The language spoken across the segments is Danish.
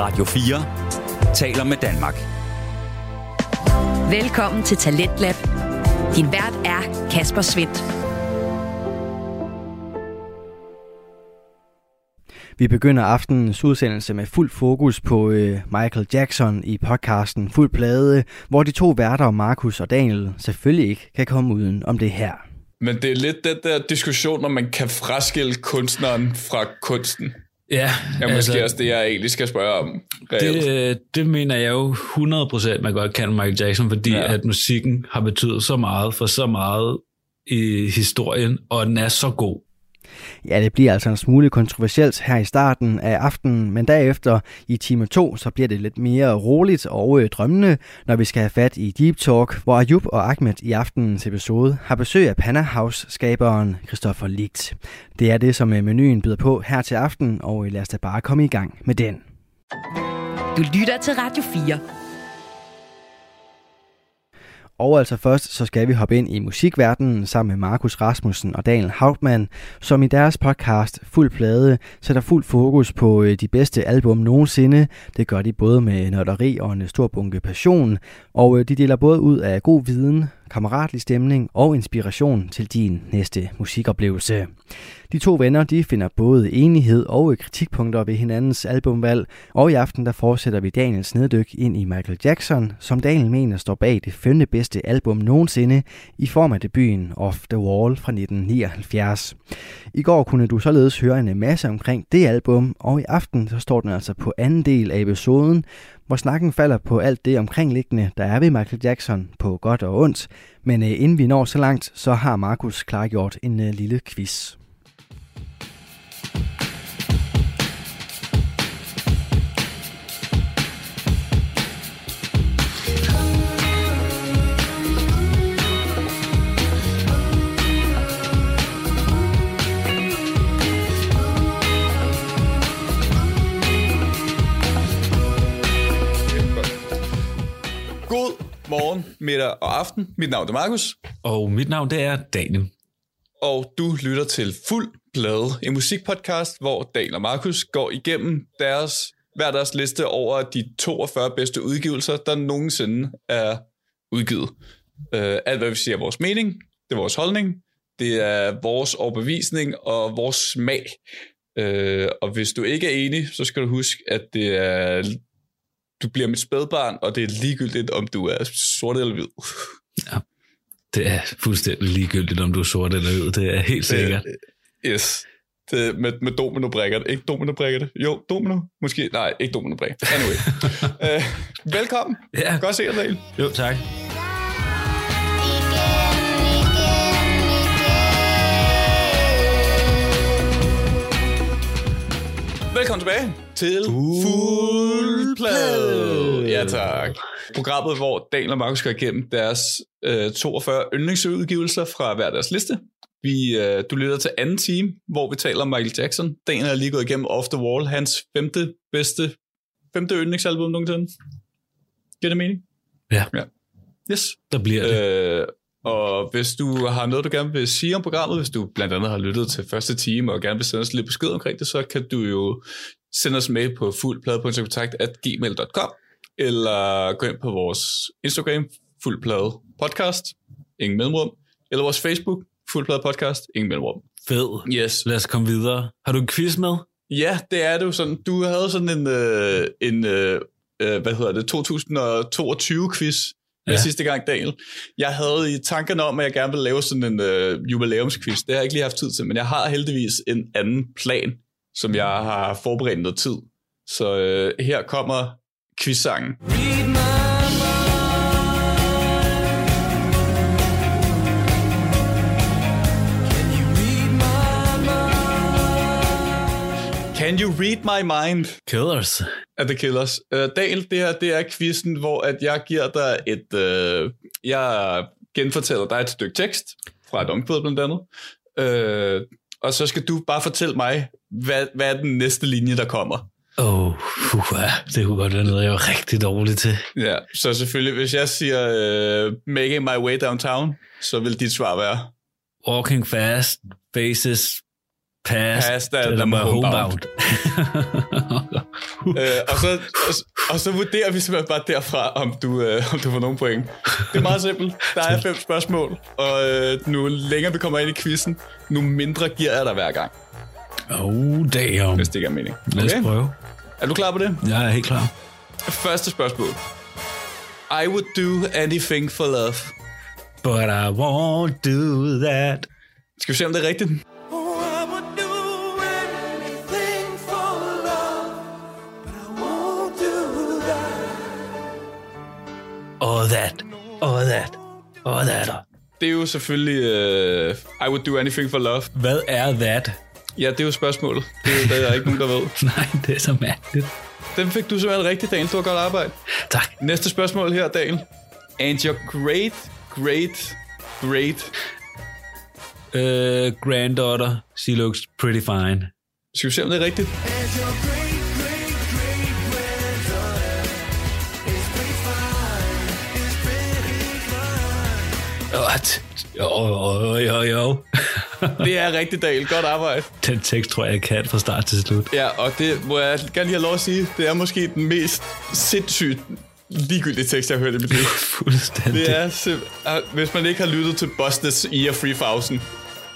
Radio 4 taler med Danmark. Velkommen til Talentlab. Din vært er Kasper Svendt. Vi begynder aftenens udsendelse med fuld fokus på øh, Michael Jackson i podcasten Fuld Plade, hvor de to værter, Markus og Daniel, selvfølgelig ikke kan komme uden om det her. Men det er lidt den der diskussion, om man kan fraskille kunstneren fra kunsten. Ja, Ja, måske altså, også det, jeg egentlig skal spørge om. Reelt. det, det mener jeg jo 100% man godt kan Michael Jackson, fordi Ja. ja. at musikken har betydet så meget for så meget i historien, og den er så god. Ja, det bliver altså en smule kontroversielt her i starten af aftenen, men derefter i time 2, så bliver det lidt mere roligt og øh, drømmende, når vi skal have fat i Deep Talk, hvor Ayub og Ahmed i aftenens episode har besøg af Panna House-skaberen Christoffer Ligt. Det er det, som øh, menuen byder på her til aften, og øh, lad os da bare komme i gang med den. Du lytter til Radio 4. Og altså først, så skal vi hoppe ind i musikverdenen sammen med Markus Rasmussen og Daniel Hauptmann, som i deres podcast Fuld Plade sætter fuld fokus på øh, de bedste album nogensinde. Det gør de både med nørderi og en stor bunke passion, og øh, de deler både ud af god viden, kammeratlig stemning og inspiration til din næste musikoplevelse. De to venner de finder både enighed og kritikpunkter ved hinandens albumvalg, og i aften der fortsætter vi Daniels neddyk ind i Michael Jackson, som Daniel mener står bag det femte bedste album nogensinde i form af debuten Off the Wall fra 1979. I går kunne du således høre en masse omkring det album, og i aften så står den altså på anden del af episoden, hvor snakken falder på alt det omkringliggende, der er ved Michael Jackson på godt og ondt. Men øh, inden vi når så langt, så har Markus klargjort en øh, lille quiz. Morgen, middag og aften. Mit navn er Markus, Og mit navn det er Daniel. og du lytter til Fuld Plade, en musikpodcast, hvor Daniel og Markus går igennem deres, hver deres liste over de 42 bedste udgivelser, der nogensinde er udgivet. Uh, alt, hvad vi siger, er vores mening, det er vores holdning, det er vores overbevisning og vores smag. Uh, og hvis du ikke er enig, så skal du huske, at det er du bliver mit spædbarn, og det er ligegyldigt, om du er sort eller hvid. Det er fuldstændig ligegyldigt, om du er sort eller hvid. Det er helt sikkert. Det, yes. Det, med, med domino-brikker. Ikke domino-brikker Jo, domino. Måske. Nej, ikke domino-brikker. Anyway. uh, velkommen. Ja. Godt se dig. Jo, tak. Velkommen tilbage til Fuld Plade. Ja, tak. Programmet, hvor Daniel og Markus går igennem deres øh, 42 yndlingsudgivelser fra hver deres liste. Vi, øh, du lytter til anden time, hvor vi taler om Michael Jackson. Daniel er lige gået igennem Off the Wall, hans femte bedste, femte yndlingsalbum nogensinde. Giver det mening? Ja. ja. Yes. Der bliver det. Øh, og hvis du har noget, du gerne vil sige om programmet, hvis du blandt andet har lyttet til første time og gerne vil sende os lidt besked omkring det, så kan du jo sende os mail på fuldplade.kontakt.gmail.com eller gå ind på vores Instagram, fuldplade podcast, ingen mellemrum, eller vores Facebook, fuldplade podcast, ingen mellemrum. Fed. Yes. Lad os komme videre. Har du en quiz med? Ja, det er det jo sådan. Du havde sådan en, øh, en øh, øh, hvad hedder det, 2022-quiz ja. Sidste gang, Daniel. Jeg havde i tankerne om, at jeg gerne ville lave sådan en øh, jubilæumsquiz. Det har jeg ikke lige haft tid til, men jeg har heldigvis en anden plan, som jeg har forberedt noget tid. Så øh, her kommer quizsangen. Can you read my mind? Killers. af The Killers. Uh, Daniel, det her det er quizzen, hvor at jeg giver dig et... Uh, jeg genfortæller dig et stykke tekst fra et omkvæd blandt andet. Uh, og så skal du bare fortælle mig, hvad, hvad er den næste linje, der kommer. Åh, oh, det kunne godt være noget, jeg var rigtig dårlig til. Ja, så selvfølgelig, hvis jeg siger uh, Making my way downtown, så vil dit svar være... Walking fast, faces past, Past I'm my homebound. øh, og, så, og, og så vurderer vi simpelthen bare derfra, om du, øh, om du får nogle point. Det er meget simpelt. Der er fem spørgsmål, og øh, nu længere vi kommer ind i quizzen, nu mindre giver jeg dig hver gang, Oh, damn. hvis det giver mening. Lad os prøve. Er du klar på det? Jeg er helt klar. Første spørgsmål. I would do anything for love. But I won't do that. Skal vi se, om det er rigtigt? Selvfølgelig uh, I would do anything for love. Hvad er that? Ja, det er jo spørgsmålet. Det er, der er ikke nogen, der ved. Nej, det er så mærkeligt. Den fik du simpelthen rigtig, Daniel. Du har godt arbejde. Tak. Næste spørgsmål her, Daniel. And your great, great, great... Uh, granddaughter, she looks pretty fine. Skal vi se, om det er rigtigt? What? Jo, jo, jo, jo. Det er rigtigt, Daniel. Godt arbejde. Den tekst tror jeg, jeg kan fra start til slut. Ja, og det må jeg gerne lige have lov at sige. Det er måske den mest sindssygt ligegyldige tekst, jeg har hørt i mit liv. Fuldstændig. Det er simp- Hvis man ikke har lyttet til Bosnes Year 3000,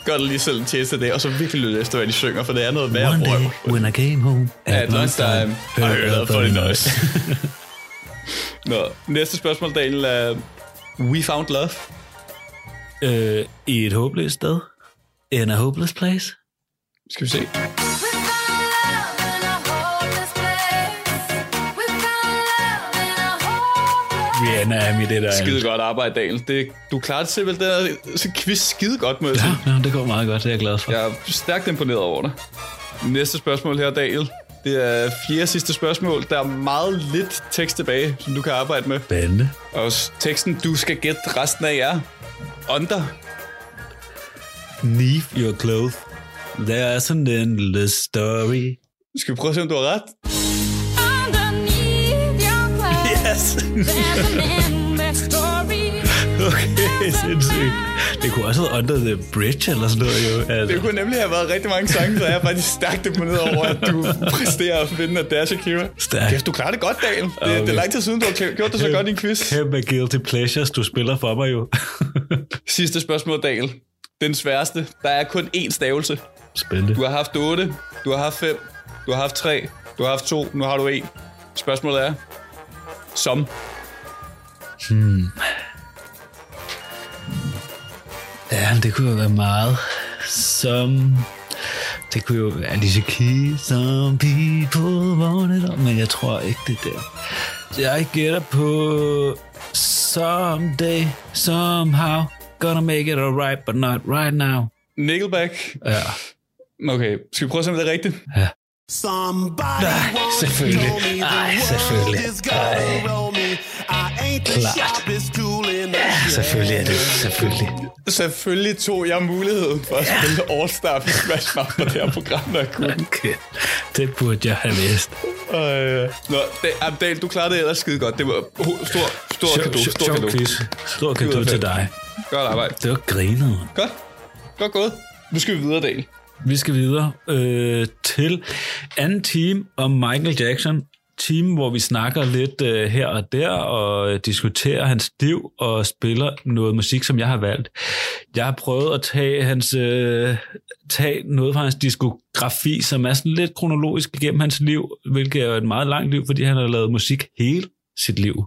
gør det lige selv en tjeneste dag, og så virkelig lytte efter, hvad de synger, for det er noget værre One day, when I came home at, At lunchtime, I heard funny noise. Nå, næste spørgsmål, Daniel, er We Found Love. Øh, I et håbløst sted. In a hopeless place. Skal vi se. Rihanna er mit et Skide godt arbejde, Daniel. Det, du klarede simpelthen den her quiz skide godt, må jeg sige. Ja, ja, det går meget godt, det er jeg glad for. Jeg er stærkt imponeret over dig. Næste spørgsmål her, Daniel. Det er fjerde sidste spørgsmål. Der er meget lidt tekst tilbage, som du kan arbejde med. Spændende. Og teksten, du skal gætte resten af, er Under. Neath your clothes. There's an endless story. Skal vi prøve at se, om du har ret? Yes! Okay, sindssygt. Det kunne også have Under the Bridge eller sådan noget, jo. Altså. Det kunne nemlig have været rigtig mange sange, så jeg er faktisk stærkt imponeret over, at du præsterer at vinde af Dash Akira. Stærkt. Kæft, du klarer det godt, Daniel. Det, Okay. det er lang tid siden, du har gjort det så godt i en quiz. Kæmpe guilty pleasures, du spiller for mig jo. Sidste spørgsmål, Daniel. Den sværeste. Der er kun én stavelse. Spændende. Du har haft 8, du har haft 5, du har haft 3, du har haft 2, nu har du 1. Spørgsmålet er, som. Ja, det kunne jo være meget som... Det kunne jo være Alicia Keys, some people want it all, men jeg tror ikke, det er der. Jeg gætter på someday, somehow, gonna make it alright, but not right now. Nickelback. Ja, Okay, skal vi prøve at se, om det er rigtigt? Somebody Nej, selvfølgelig. Ej, selvfølgelig. Ej. Klart. Selvfølgelig er det. Selvfølgelig. Selvfølgelig tog jeg muligheden for at spille All-Star på Smash Mouth på det her program, jeg kunne. Okay. Det burde jeg have læst. Øh, Nå, Da- Daniel, du klarede det ellers skide godt. Det var stor, stor kado. Stor Sjov kado. quiz. Stor kado til dig. Godt arbejde. Det var grinet. Godt. Godt gået. Nu skal vi videre, Daniel. Vi skal videre øh, til anden team om Michael Jackson. Team, hvor vi snakker lidt øh, her og der og øh, diskuterer hans liv og spiller noget musik, som jeg har valgt. Jeg har prøvet at tage, hans, øh, tage noget fra hans diskografi, som er sådan lidt kronologisk igennem hans liv, hvilket er et meget langt liv, fordi han har lavet musik hele sit liv.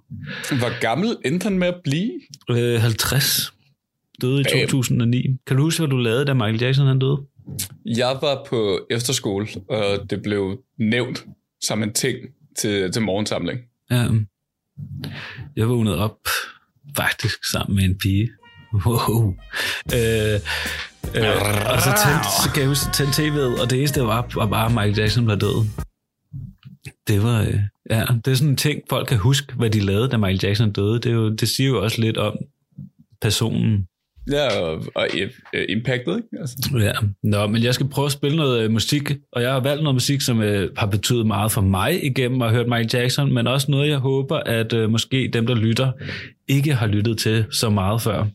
Hvor gammel endte han med at blive? Øh, 50. Døde i Damn. 2009. Kan du huske, hvad du lavede, da Michael Jackson han døde? Jeg var på efterskole, og det blev nævnt som en ting til, til morgensamling. Ja. Jeg vågnede op faktisk sammen med en pige. Wow. Øh, øh, og så tændte, så gav jeg tændt tv'et, og det eneste var, var bare, at Michael Jackson var død. Det var, øh, ja, det er sådan en ting, folk kan huske, hvad de lavede, da Michael Jackson døde. Det, er jo, det siger jo også lidt om personen. Ja, og, og øh, impactet, ikke? Altså. Ja, Nå, men jeg skal prøve at spille noget øh, musik, og jeg har valgt noget musik, som øh, har betydet meget for mig igennem at have hørt Michael Jackson, men også noget, jeg håber, at øh, måske dem, der lytter, ikke har lyttet til så meget før.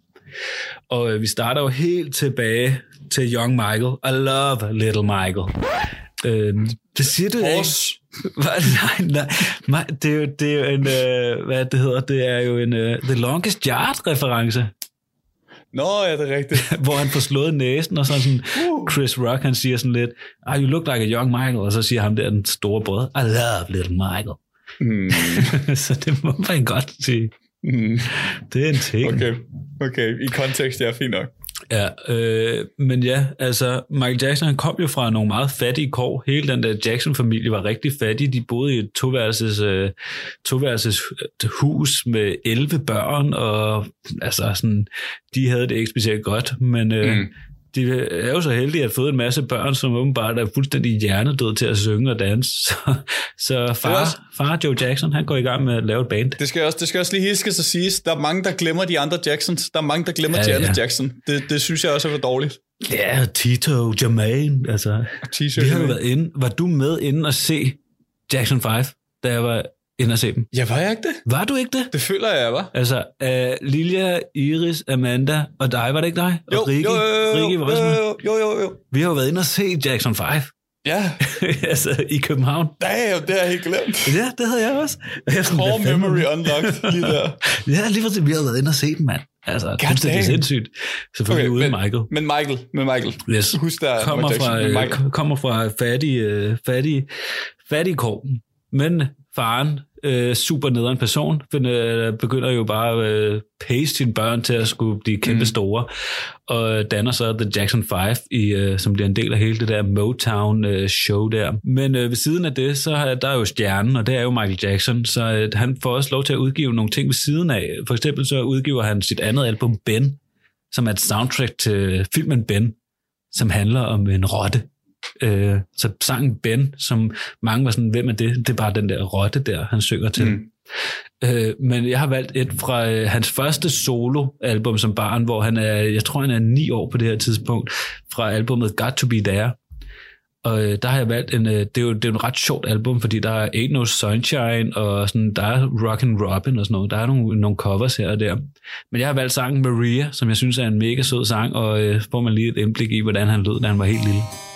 Og øh, vi starter jo helt tilbage til Young Michael. I love Little Michael. Øh, det siger du ikke. Nej, nej, det er jo, det er jo en, øh, hvad det hedder, det er jo en øh, The Longest Yard-reference, Nå, ja, det er rigtigt. hvor han får slået næsen, og så sådan, Chris Rock, han siger sådan lidt, ah, you look like a young Michael, og så siger ham der, den store brød, I love little Michael. Mm, så det må man godt sige. mm, Det er en ting. okay, okay. I kontekst, ja, fint nok. Ja, øh, men ja, altså Michael Jackson han kom jo fra nogle meget fattige kår. Hele den der Jackson-familie var rigtig fattig. De boede i et toværelses, øh, toværelses øh, hus med 11 børn, og altså sådan, de havde det ikke specielt godt, men øh, Mm de er jo så heldige at få en masse børn, som åbenbart er fuldstændig hjernedød til at synge og danse. Så, så far, også- far Joe Jackson, han går i gang med at lave et band. Det skal, også, det skal også lige hilskes og siges. Der er mange, der glemmer de andre Jacksons. Der er mange, der glemmer Ja, ja, Janet ja. Jackson. Det, det synes jeg også er for dårligt. Ja, Tito, Jermaine, altså... Vi har jo været inde. Var du med inde og se Jackson 5, da jeg var inde og se dem? Ja, var jeg ikke det? Var du ikke det? Det føler jeg, jeg var. Altså, uh, Lilja, Iris, Amanda og dig, var det ikke dig? Og Jo, Rikke, jo, jo, jo, Rikke jo, jo, jo, jo, jo. Vi har jo været inde og se Jackson 5, Ja, altså i København. damn, det har jeg helt glemt. Ja, det havde jeg også. Og jeg Core memory unlocked lige der. Ja, lige præcis. Vi har været inde og se den, mand. Altså, det er sindssygt. Selvfølgelig Okay, uden men- Michael. Men Michael, med Michael. Yes. Husk der kommer Jackson, fra, men øh, k- kommer fra fattige, øh, fattige kår. Men faren, øh, super nederen person, finder, øh, begynder jo bare at øh, pace sine børn til at skulle blive kæmpe Mm. store, og danner så The Jackson 5, i, øh, som bliver en del af hele det der Motown-show der. Men øh, ved siden af det, så er der jo stjernen, og det er jo Michael Jackson, så øh, han får også lov til at udgive nogle ting ved siden af. For eksempel så udgiver han sit andet album, Ben, som er et soundtrack til filmen Ben, som handler om en rotte. Øh, så sangen Ben, som mange var sådan, hvem er det? Det er bare den der rotte der, han synger til. Mm. Øh, men jeg har valgt et fra øh, hans første soloalbum som barn, hvor han er, jeg tror han er ni år på det her tidspunkt, fra albumet Got To Be There. Og øh, der har jeg valgt en, øh, det, er jo, det er jo en ret sjovt album, fordi der er Ain't No Sunshine, og sådan, der er Rock and Robin og sådan noget. Der er nogle, nogle covers her og der. Men jeg har valgt sangen Maria, som jeg synes er en mega sød sang, og øh, får man lige et indblik i, hvordan han lød, da han var helt lille.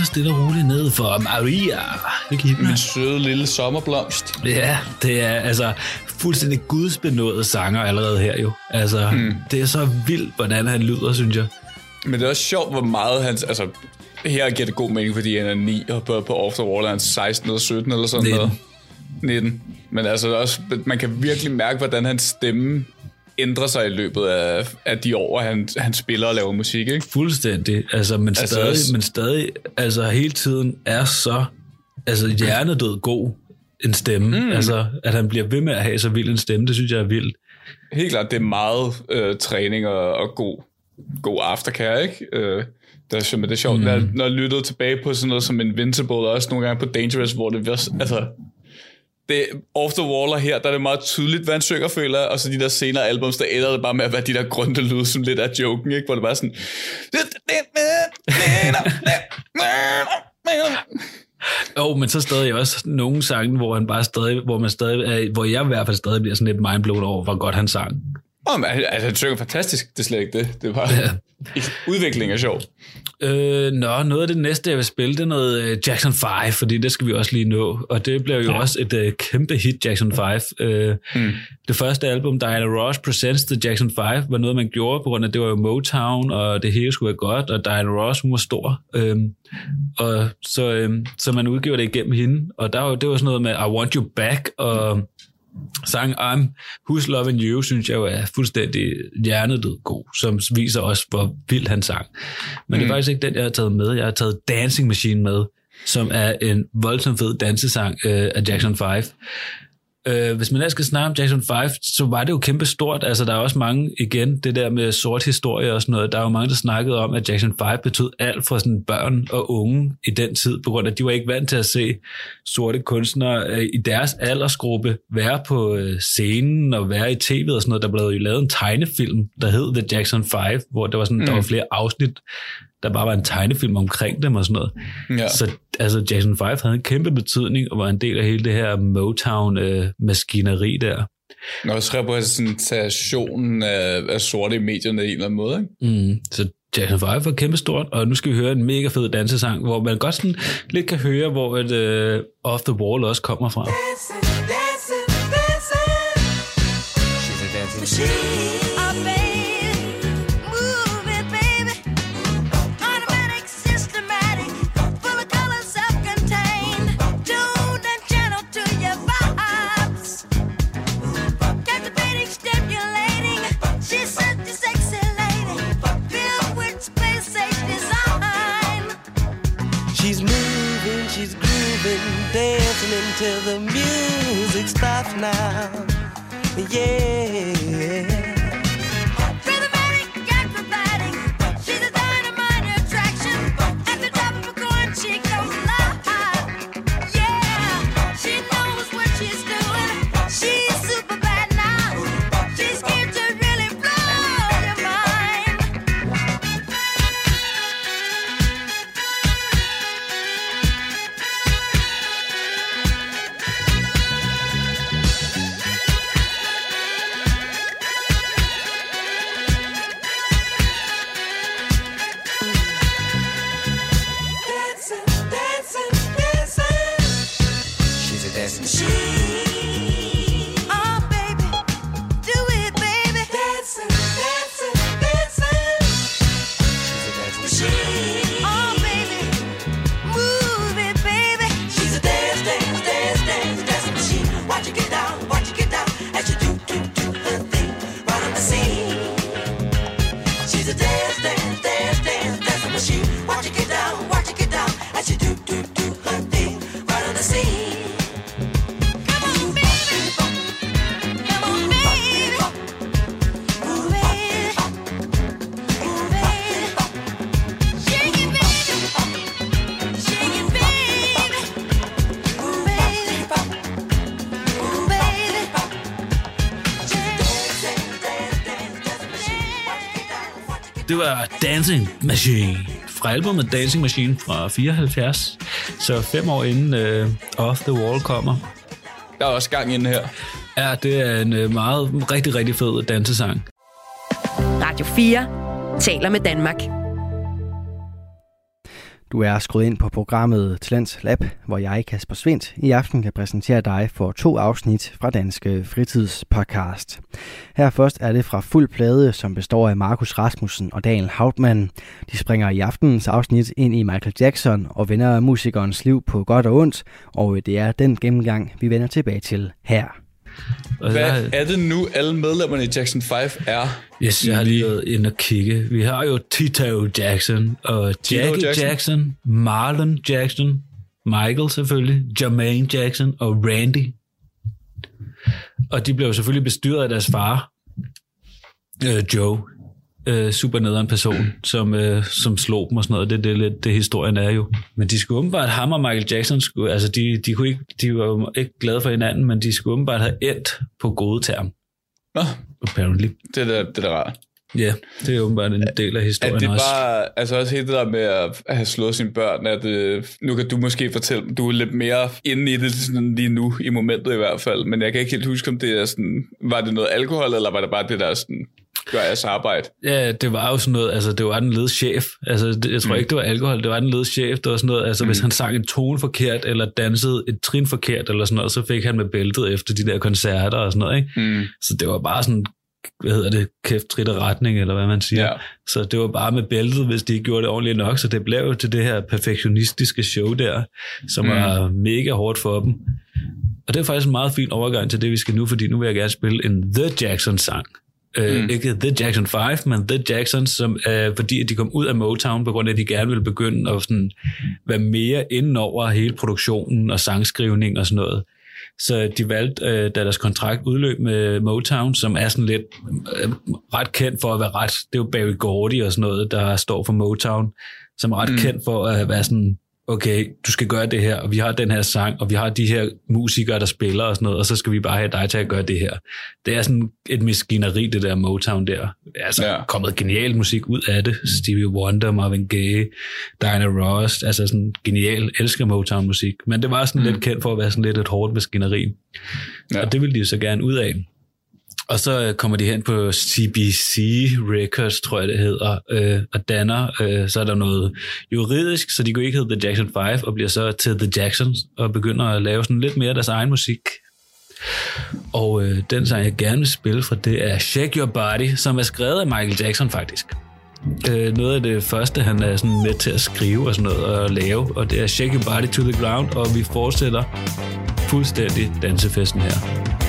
Så stille og roligt ned for Maria. Min søde lille sommerblomst. Ja, det er altså fuldstændig gudsbenåede sanger allerede her jo. Altså, mm. det er så vildt, hvordan han lyder, synes jeg. Men det er også sjovt, hvor meget han... Altså, her giver det god mening, fordi han er 9, og på, på Off er han 16 eller 17 eller sådan 19. noget. 19. Men altså også, man kan virkelig mærke, hvordan hans stemme ændrer sig i løbet af, af de år, han, han spiller og laver musik, ikke? Fuldstændig. Altså, men, Altså stadig, også- men stadig altså, hele tiden er så altså, hjernedød god en stemme. Mm. Altså, at han bliver ved med at have så vild en stemme, det synes jeg er vildt. Helt klart, det er meget øh, træning og, og god, god aftercare, ikke? Øh, det er simpelthen det er sjovt, mm. når, jeg- når jeg lyttede tilbage på sådan noget som Invincible, og også nogle gange på Dangerous, hvor det var, altså, det, off the Waller her, der er det meget tydeligt, hvad han synger, føler og så de der senere albums, der ender det bare med at være de der grønne lyde, som lidt er joken, ikke? Hvor det bare er sådan... Jo, men så stadig også nogle sange, hvor han bare stadig, hvor man stadig hvor jeg i hvert fald stadig bliver sådan lidt mindblown over, hvor godt han sang. Men, altså, han synger fantastisk, det er slet ikke det. Det er bare... Ja. Udvikling er sjov. Øh, nå, noget af det næste, jeg vil spille, det er noget øh, Jackson 5, fordi det skal vi også lige nå. Og det blev jo ja. også et øh, kæmpe hit, Jackson 5. Øh, mm. Det første album, Diana Ross Presents The Jackson 5, var noget, man gjorde på grund af, det var jo Motown, og det hele skulle være godt, og Diana Ross, hun var stor. Øh, og så, øh, så man udgjorde det igennem hende. Og der var, det var sådan noget med I Want You Back, og sang I'm Who's Loving You, synes jeg jo er fuldstændig hjernedød god, som viser også, hvor vild han sang. Men mm. det er faktisk ikke den, jeg har taget med. Jeg har taget Dancing Machine med, som er en voldsomt fed dansesang øh, af Jackson 5. Øh, hvis man ellers skal snakke om Jackson 5, så var det jo kæmpe stort. Altså, der er også mange, igen, det der med sort historie og sådan noget, der er jo mange, der snakkede om, at Jackson 5 betød alt for sådan børn og unge i den tid, på grund af, at de var ikke vant til at se sorte kunstnere øh, i deres aldersgruppe være på øh, scenen og være i tv og sådan noget. Der blev jo lavet en tegnefilm, der hed The Jackson 5, hvor der var, sådan, mm. der var flere afsnit, der bare var en tegnefilm omkring dem og sådan noget. Ja. Så altså, Jackson 5 havde en kæmpe betydning og var en del af hele det her Motown-maskineri der. Når jeg skriver på repræsentationen af, af sorte i medierne i en eller anden måde, ikke? Mm. Så Jackson 5 var kæmpe stort, og nu skal vi høre en mega fed dansesang, hvor man godt sådan lidt kan høre, hvor et uh, Off the Wall også kommer fra. Oh, baby, She's a var Dancing Machine fra albumet Dancing Machine fra 74. Så fem år inden uh, Off the Wall kommer. Der er også gang inde her. Ja, det er en uh, meget, rigtig, rigtig fed dansesang. Radio 4 taler med Danmark. Du er skruet ind på programmet Talents Lab, hvor jeg, Kasper Svendt, i aften kan præsentere dig for to afsnit fra Danske Fritidspodcast. Her først er det fra Fuld Plade, som består af Markus Rasmussen og Daniel Hauptmann. De springer i aftenens afsnit ind i Michael Jackson og vender musikernes liv på godt og ondt, og det er den gennemgang, vi vender tilbage til her. Og Hvad jeg, er det nu, alle medlemmerne i Jackson 5 er? yes, jeg har lige været inde og kigge. Vi har jo Tito Jackson, og Jackie Jackson. Jackson. Jackson, Marlon Jackson, Michael selvfølgelig, Jermaine Jackson og Randy. Og de blev selvfølgelig bestyret af deres far, øh, Joe. Øh, super nederen person, som, øh, som slog dem og sådan noget. Det er det, det, det, historien er jo. Men de skulle åbenbart, ham og Michael Jackson, skulle, altså de, de, kunne ikke, de var jo ikke glade for hinanden, men de skulle åbenbart have endt på gode term, Nå, apparently. det er da, det er da rart. Ja, det er åbenbart en del af historien det også. bare, altså også helt det der med at have slået sine børn, at øh, nu kan du måske fortælle, du er lidt mere inde i det sådan lige nu, i momentet i hvert fald, men jeg kan ikke helt huske, om det er sådan, var det noget alkohol, eller var det bare det der sådan, gør jeres arbejde? Ja, det var jo sådan noget, altså det var den lede chef. Altså det, jeg tror Mm. ikke, det var alkohol, det var den lede chef. Det var sådan noget, altså hvis han sang en tone forkert, eller dansede et trin forkert, eller sådan noget, så fik han med bæltet efter de der koncerter og sådan noget, ikke? Mm. Så det var bare sådan, hvad hedder det, kæft, trit og retning, eller hvad man siger. Ja. Så det var bare med bæltet, hvis de ikke gjorde det ordentligt nok, så det blev jo til det her perfektionistiske show der, som Mm. mm. var mega hårdt for dem. Og det er faktisk en meget fin overgang til det, vi skal nu, fordi nu vil jeg gerne spille en The Jackson-sang. Øh, Mm. Ikke The Jackson 5, men The Jacksons, som er, fordi de kom ud af Motown, på grund af, at de gerne ville begynde at sådan, være mere inden over hele produktionen og sangskrivning og sådan noget. Så de valgte, øh, da deres kontrakt udløb med Motown, som er sådan lidt øh, ret kendt for at være ret, det er jo Barry Gordy og sådan noget, der står for Motown, som er ret mm. kendt for at være sådan, okay, du skal gøre det her, og vi har den her sang, og vi har de her musikere, der spiller og sådan noget, og så skal vi bare have dig til at gøre det her. Det er sådan et maskineri, det der Motown der. Altså, Ja. kommet genial musik ud af det. Stevie Wonder, Marvin Gaye, Diana Ross, altså sådan genial, elsker Motown-musik. Men det var sådan Mm. lidt kendt for at være sådan lidt et hårdt maskineri. Ja. Og det ville de jo så gerne ud af. Og så øh, kommer de hen på CBC Records, tror jeg det hedder, øh, og danner, øh, så er der noget juridisk, så de kunne ikke hedde The Jackson 5, og bliver så til The Jacksons, og begynder at lave sådan lidt mere deres egen musik. Og øh, den sang, jeg gerne vil spille fra, det er Shake Your Body, som er skrevet af Michael Jackson faktisk. Øh, noget af det første, han er sådan med til at skrive og sådan noget og lave, og det er Shake Your Body to the Ground, og vi fortsætter fuldstændig dansefesten her.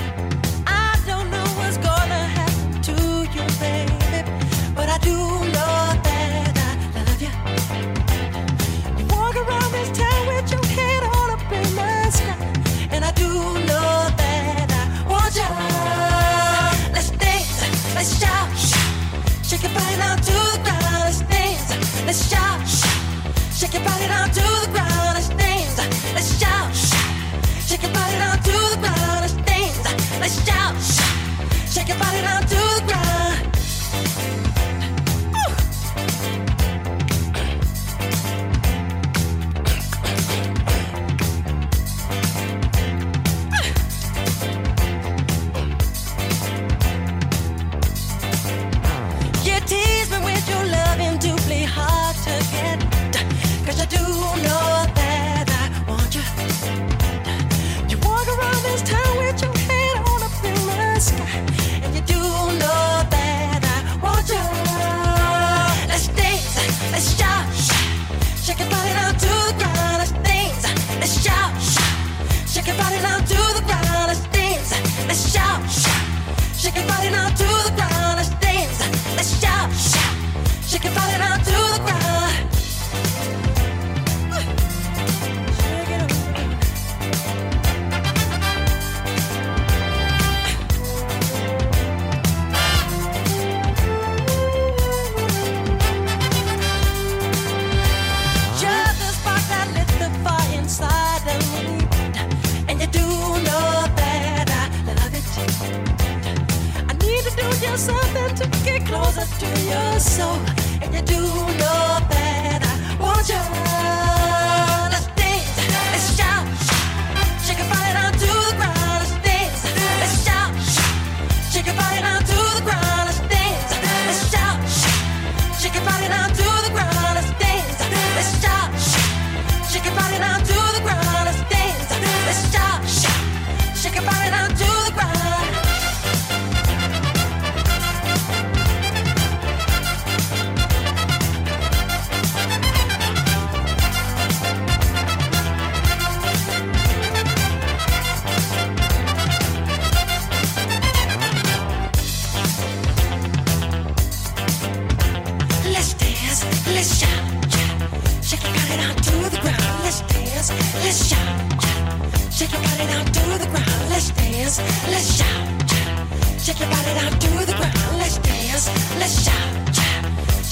Shake your body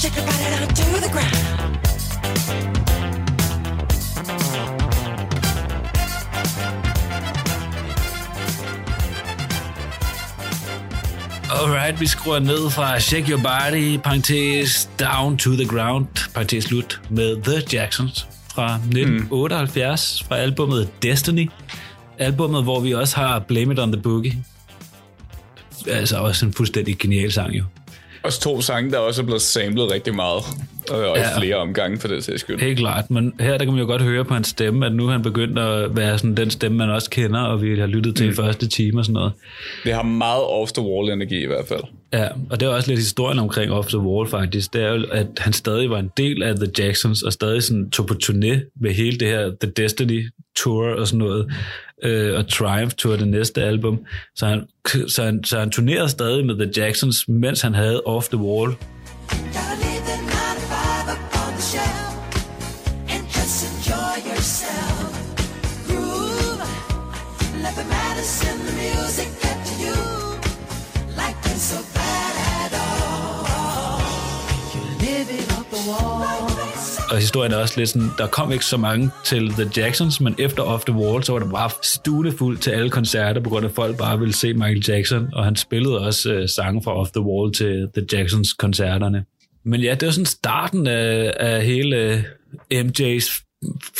Shake your body down to the ground. Alright, vi skruer ned fra Shake Your Body, parentes Down to the Ground, parentes slut, med The Jacksons fra 1978, fra albumet Destiny. Albumet, hvor vi også har Blame It On The Boogie. Altså også en fuldstændig genial sang jo. Også to sange, der også er blevet samlet rigtig meget. Og Ja. ja. flere omgange for det sags skyld. Helt klart, men her der kan man jo godt høre på hans stemme, at nu han begyndt at være sådan den stemme, man også kender, og vi har lyttet til mm. i første time og sådan noget. Det har meget off-the-wall energi i hvert fald. Ja, og det er også lidt historien omkring Off the Wall faktisk. Det er jo, at han stadig var en del af The Jacksons, og stadig sådan tog på turné med hele det her The Destiny Tour og sådan noget, øh, og Triumph Tour, det næste album. Så han, så, han, så han turnerede stadig med The Jacksons, mens han havde Off the Wall. Gotta historien er også lidt sådan, der kom ikke så mange til The Jacksons, men efter Off the Wall, så var det bare stunefuldt til alle koncerter, på grund af at folk bare ville se Michael Jackson, og han spillede også øh, sange fra Off the Wall til The Jacksons koncerterne. Men ja, det var sådan starten af, af hele øh, MJ's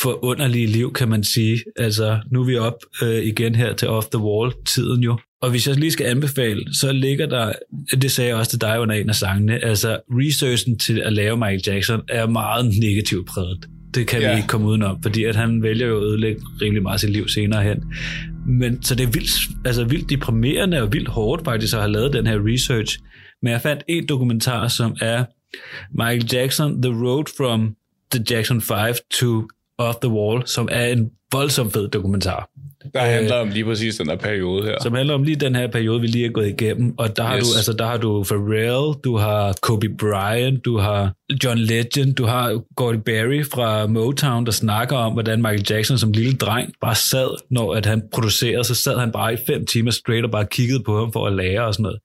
forunderlige liv, kan man sige. Altså, nu er vi op øh, igen her til Off the Wall-tiden jo. Og hvis jeg lige skal anbefale, så ligger der, det sagde jeg også til dig under en af sangene, altså researchen til at lave Michael Jackson er meget negativt præget. Det kan ja. vi ikke komme udenom, fordi at han vælger jo at ødelægge rimelig meget sit liv senere hen. Men så det er vildt, altså vildt deprimerende og vildt hårdt faktisk at have lavet den her research. Men jeg fandt en dokumentar, som er Michael Jackson, The Road from the Jackson 5 to Off the Wall, som er en voldsomt fed dokumentar Der handler om lige præcis den her periode her. som handler om lige den her periode, vi lige er gået igennem. Og der har, Yes. du, altså, der har du Pharrell, du har Kobe Bryant, du har John Legend, du har Gordy Barry fra Motown, der snakker om, hvordan Michael Jackson som lille dreng bare sad, når at han producerede, så sad han bare i fem timer straight og bare kiggede på ham for at lære og sådan noget.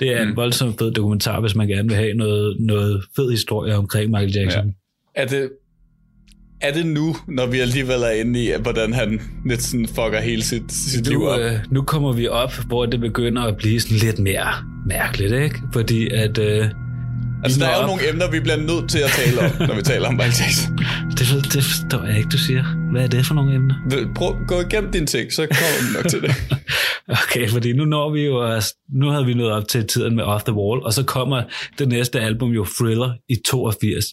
Det er mm. en voldsomt fed dokumentar, hvis man gerne vil have noget, noget fed historie omkring Michael Jackson. Ja. Er det, er det nu, når vi alligevel er inde i, hvordan han lidt sådan fucker hele sit, sit liv Nu, op? øh, nu kommer vi op, hvor det begynder at blive sådan lidt mere mærkeligt, ikke? Fordi at... Øh, altså, der er jo op- nogle emner, vi bliver nødt til at tale om, når vi taler om Michael Jackson. Det, det forstår jeg ikke, du siger. Hvad er det for nogle emner? Prøv, gå igennem dine ting, så kommer vi nok til det. Okay, fordi nu når vi jo, nu havde vi nået op til tiden med Off the Wall, og så kommer det næste album jo Thriller i 82.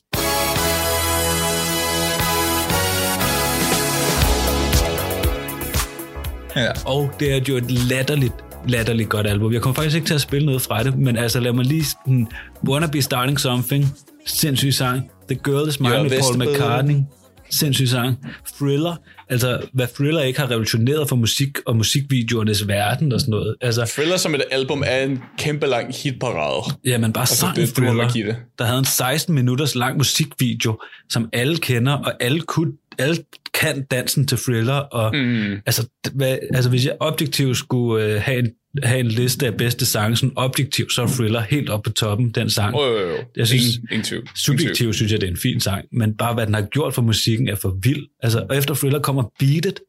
Ja. Og det er jo et latterligt, latterligt godt album. Jeg kommer faktisk ikke til at spille noget fra det, men altså lad mig lige sådan, Wanna Be Starting Something, sindssyg sang. The Girl Is Mine med Paul. McCartney, sindssyg sang. Thriller, altså hvad Thriller ikke har revolutioneret for musik og musikvideoernes verden og sådan noget. Altså, Thriller som et album er en kæmpe lang hitparade. Ja, men bare Altså, sang det- Thriller, det. der havde en 16 minutters lang musikvideo, som alle kender, og alle, kunne, alle kan dansen til Thriller. Og, mm. altså, hvad, altså, hvis jeg objektivt skulle øh, have, en, have en liste af bedste sange, sådan objektivt, så er Thriller helt op på toppen, den sang. Jo, jo, jo. Jeg synes, ingen, ingen tvivl. Subjektivt synes jeg, det er en fin sang, men bare hvad den har gjort for musikken er for vild. Altså, og efter Thriller kommer Beat It.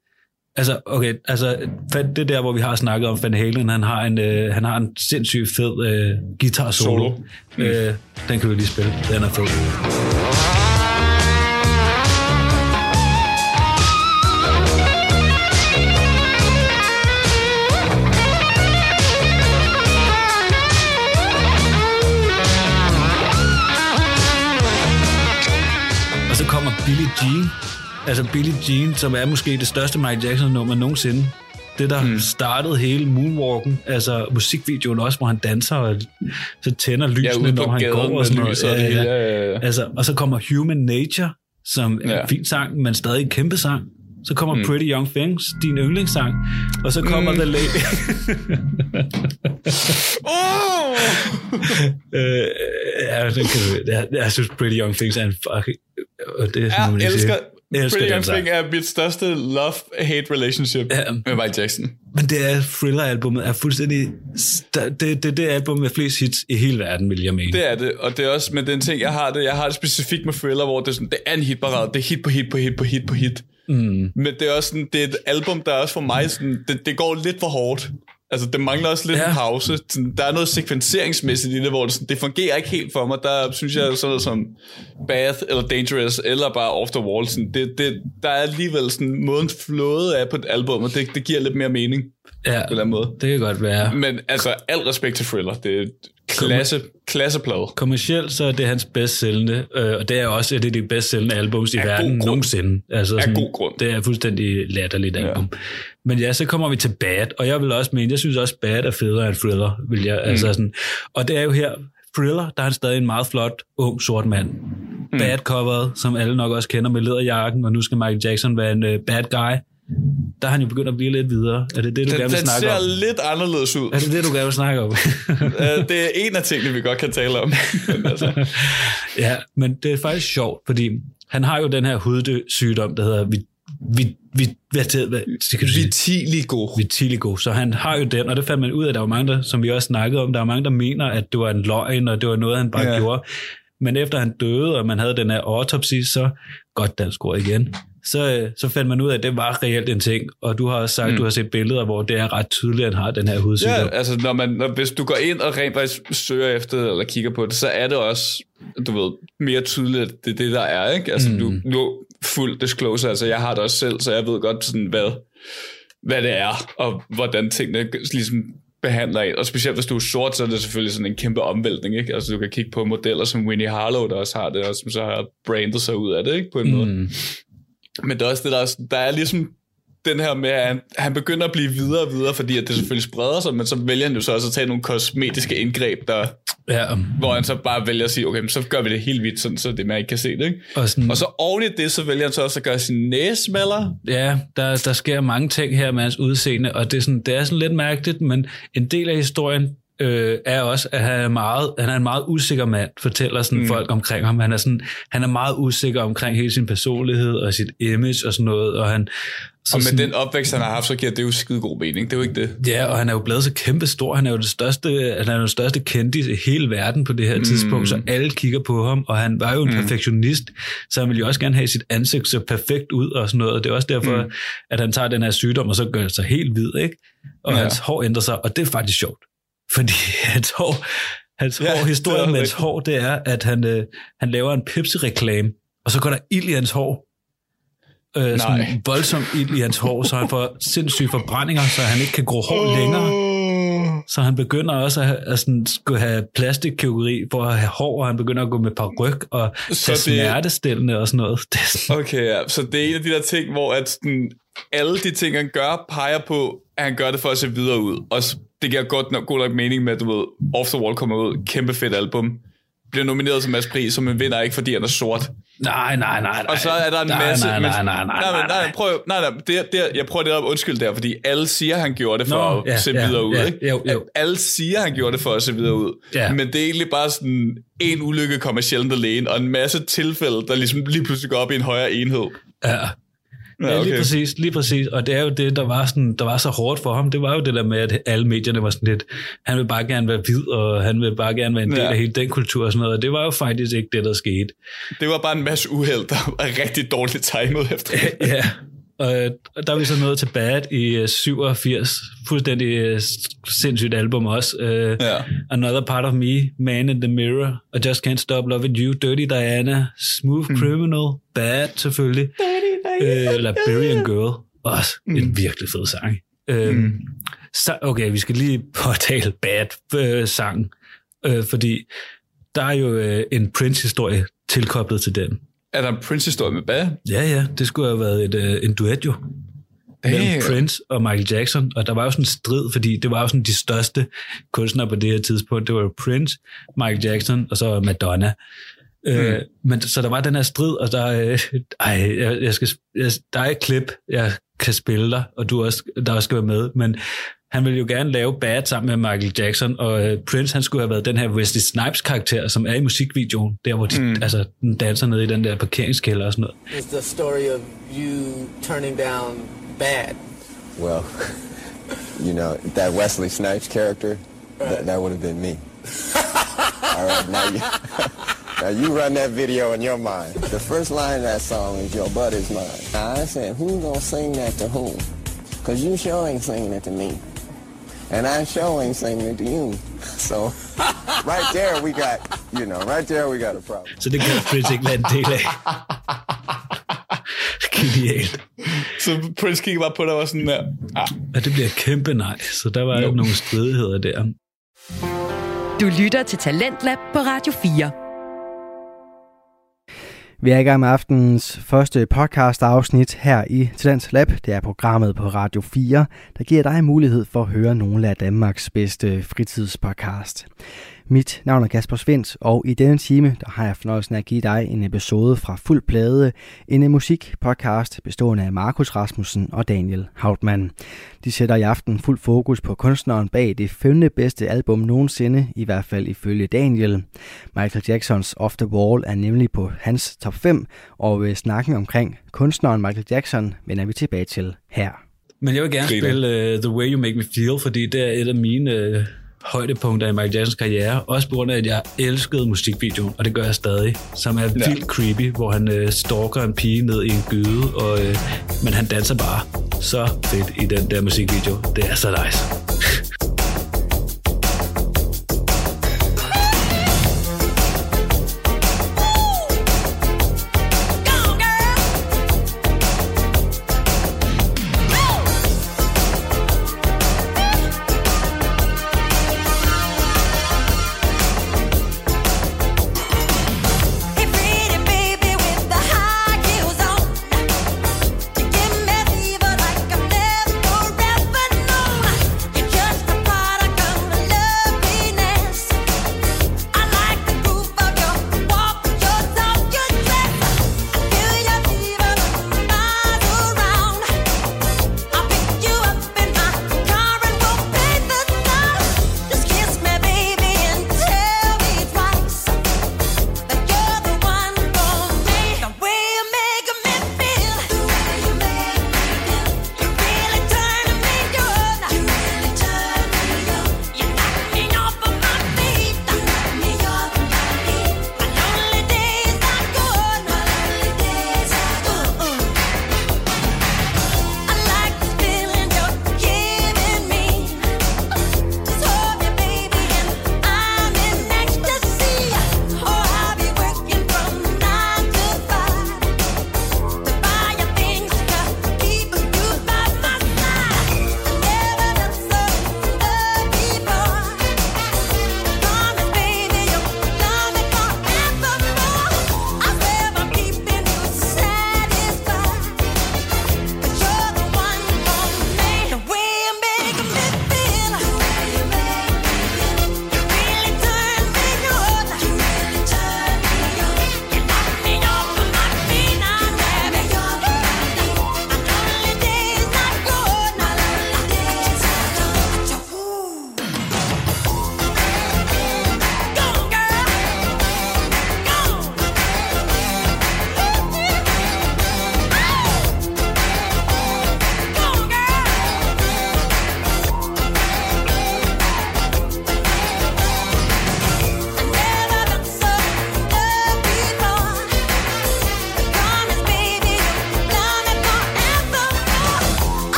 Altså, okay, altså, det er der, hvor vi har snakket om Van Halen, han har en, øh, han har en sindssygt fed øh, guitar solo. Solo. Mm. Øh, den kan vi lige spille, den er fed. Billie Jean. Altså Billie Jean, som er måske det største Michael Jackson-nummer nogensinde. Det, der mm. startede hele moonwalken, altså musikvideoen også, hvor han danser, og så tænder Ja, lysene, på når han går og sådan noget. hele. Ja, ja, ja. Altså, og så kommer Human Nature, som er Ja. en fin sang, men stadig en kæmpe sang. Så kommer mm. Pretty Young Things, din yndlingssang. Og så kommer mm. The Lady... Oh! øh, ja, den kan jeg, jeg synes, Pretty Young Things er en fucking... Og det er sådan, Jeg elsker. Jeg elsker Pretty den Young sang. Thing er mit største love-hate relationship Ja. med Michael Jackson. Men det er Thriller-albummet er fuldstændig... Det, det, det er album med flest hits i hele verden, vil jeg mene. Det er det, og det er også med den ting, jeg har det. Jeg har det specifikt med Thriller, hvor det er sådan, det er en hitparade. Det er hit på hit på hit på hit på hit. Mm. Men det er også sådan, det er et album, der er også for mig sådan, det, det går lidt for hårdt. Altså, det mangler også lidt Ja. en pause. Der er noget sekvenseringsmæssigt i det, hvor det, sådan, det fungerer ikke helt for mig. Der synes jeg sådan noget som Bath eller Dangerous, eller bare Off the Wall. Sådan, det, det, der er alligevel sådan, måden flået er på et album, og det, det giver lidt mere mening på ja, en eller anden måde. det kan godt være. Men altså, al respekt til Thriller. Det er klasse, klasseplade. Kommercielt så er det hans bedst sælgende, øh, og det er også et af de bedst sælgende albums i god verden nogensinde. Altså, Af god grund. Det er fuldstændig latterligt album. Men ja, så kommer vi til Bad, og jeg vil også mene, jeg synes også Bad er federe end Thriller, vil jeg. Mm. Altså sådan, og det er jo her, Thriller, der er han stadig en meget flot, ung, sort mand. Mm. Bad coveret, som alle nok også kender med læderjakken, og nu skal Michael Jackson være en uh, bad guy. Der er han jo begyndt at blive lidt videre. Er det det, du Den, gerne vil den snakke ser om? lidt anderledes ud. Er det det, du gerne vil snakke om? Øh, det er en af tingene, vi godt kan tale om. Men altså, Ja, men det er faktisk sjovt, fordi han har jo den her hudsygdom, der hedder vi, vi, hvad, det, hvad, det kan du sige? vitiligo. vitiligo, så han har jo den, og det fandt man ud af, der var mange, der, som vi også snakkede om, der er mange, der mener, at det var en løgn, og det var noget, han bare ja. gjorde. Men efter han døde, og man havde den her autopsi, så godt dansk ord igen, så, øh, så fandt man ud af, at det var reelt en ting, og du har også sagt, mm. du har set billeder, hvor det er ret tydeligt, at han har den her hudsygdom. Ja, altså når man, når, hvis du går ind og rent faktisk søger efter det, eller kigger på det, så er det også, du ved, mere tydeligt, at det er det, der er, ikke? Altså mm. du, nu fuld disclosure, altså jeg har det også selv, så jeg ved godt sådan, hvad, hvad det er, og hvordan tingene ligesom behandler en. Og specielt hvis du er sort, så er det selvfølgelig sådan en kæmpe omvæltning, ikke? Altså du kan kigge på modeller som Winnie Harlow, der også har det, og som så har brandet sig ud af det, ikke? På en måde. Men det er også det, der er, der er ligesom den her med, at han, han begynder at blive videre og videre, fordi at det selvfølgelig spreder sig, men så vælger han jo så også at tage nogle kosmetiske indgreb, der, Ja, hvor han så bare vælger at sige, okay, så gør vi det helt hvidt, sådan, så det man ikke kan se det. Ikke? og sådan, Og så oven i det, så vælger han så også at gøre sin næse. Ja, der, der sker mange ting her med hans udseende, og det er, sådan, det er sådan lidt mærkeligt, men en del af historien øh, er også, at han er, meget, han er en meget usikker mand, fortæller sådan mm. folk omkring ham. Han er, sådan, han er meget usikker omkring hele sin personlighed og sit image og sådan noget, og han... Så Og med sådan, den opvækst, han har haft, så giver det jo skide god mening. Det er jo ikke det. Ja, og han er jo blevet så kæmpe stor. Han er jo det største, han er jo den største kendis i hele verden på det her mm. tidspunkt, så alle kigger på ham, og han var jo en mm. perfektionist, så han ville jo også gerne have sit ansigt så perfekt ud og sådan noget, og det er også derfor, mm. at han tager den her sygdom, og så gør det sig helt hvid, ikke? Og Ja. hans hår ændrer sig, og det er faktisk sjovt, fordi hans hår, hans Ja, hår, det historien med hans hår, det er, at han, øh, han laver en Pepsi-reklame, og så går der ild i hans hår, øh, Nej. sådan voldsom ild i hans hår, så han får sindssyge forbrændinger, så han ikke kan gro hår længere. Så han begynder også at, at sådan, skulle have plastikkirurgi for at have hår, og han begynder at gå med paryk og Så det- smertestillende og sådan noget. Det er sådan, Okay, ja. Så det er en af de der ting, hvor at sådan, alle de ting, han gør, peger på, at han gør det for at se videre ud. Og det giver godt nok, god nok mening med, at du ved, Off the Wall kommer ud, kæmpe fedt album, bliver nomineret til Mads Pris, som en vinder ikke, fordi han er sort. nej, nej, nej, nej. Og så er der en nej, masse... Nej, nej, nej, nej, nej, nej, nej, prøv, nej, nej, det, det, jeg prøver det op, undskyld der, fordi alle siger, han gjorde det for Nå, at ja, se ja, videre ud, ja, ikke? jo, jo. Alle siger, han gjorde det for at se videre ud. Ja. Men det er egentlig bare sådan, en ulykke kommer sjældent alene, og en masse tilfælde, der ligesom lige pludselig går op i en højere enhed. Ja. Ja, lige præcis, lige præcis. Og det er jo det, der var, sådan, der var så hårdt for ham. Det var jo det der med, at alle medierne var sådan lidt, han vil bare gerne være hvid, og han vil bare gerne være en del Ja. af hele den kultur og sådan noget. Og det var jo faktisk ikke det, der skete. Det var bare en masse uheld, der var rigtig dårligt timet efter. ja, og øh, der er vi så nået til Bad i øh, 87. Fuldstændig øh, sindssygt album også. Øh, Ja. Another Part of Me, Man in the Mirror, I Just Can't Stop Loving You, Dirty Diana, Smooth Mm. Criminal, Bad selvfølgelig, øh, eller Bury Girl. Også Mm. en virkelig fed sang. Øh, så, okay, vi skal lige påtale Bad-sangen, øh, fordi der er jo øh, en Prince-historie tilkoblet til den. Er der en Prince-historie med Bad? Ja, ja, det skulle have været et, øh, en duet jo. Mellem Damn. Prince og Michael Jackson, og der var jo sådan en strid, fordi det var jo sådan de største kunstnere på det her tidspunkt. Det var jo Prince, Michael Jackson og så Madonna. Mm. Øh, men så der var den her strid, og der, øh, ej, jeg, jeg skal, jeg, der er et klip, jeg kan spille dig, og du også, der også skal være med, men han ville jo gerne lave Bad sammen med Michael Jackson, og øh, Prince han skulle have været den her Wesley Snipes karakter, som er i musikvideoen, der hvor de mm. altså, den danser nede i den der parkeringskælder og sådan noget. It's the story of you turning down bad. Well, you know, that Wesley Snipes character, that, that would have been me. All right, now you, now you run that video in your mind. The first line of that song is "Your butt is mine." Now I said, "Who gonna sing that to whom?" Cause you sure ain't singing it to me, and I sure ain't singing it to you. So, right there we got, you know, right there we got a problem. Så det kan Prince ikke være en del af. Genialt. Så Prince kiggede bare på dig og var sådan der, ah, Og det bliver kæmpe nej, så der var jo Jo. nogle stridigheder der. Du lytter til Talentlab på Radio 4. Vi er i gang med aftenens første podcast afsnit her i Talents Lab. Det er programmet på Radio 4, der giver dig mulighed for at høre nogle af Danmarks bedste fritidspodcast. Mit navn er Kasper Svendt, og i denne time der har jeg fornøjelsen af at give dig en episode fra Fuld Plade, en musikpodcast bestående af Markus Rasmussen og Daniel Hautmann. De sætter i aften fuld fokus på kunstneren bag det femte bedste album nogensinde, i hvert fald ifølge Daniel. Michael Jacksons Off the Wall er nemlig på hans top 5, og ved snakken omkring kunstneren Michael Jackson vender vi tilbage til her. Men jeg vil gerne Griner. spille uh, The Way You Make Me Feel, fordi det er et af mine uh, højdepunkter i Michael Jacksons karriere. Også på grund af, at jeg elskede musikvideoen, og det gør jeg stadig. Som er ja. vildt creepy, hvor han uh, stalker en pige ned i en gyde, og, uh, men han danser bare så fedt i den der musikvideo. Det er så nice.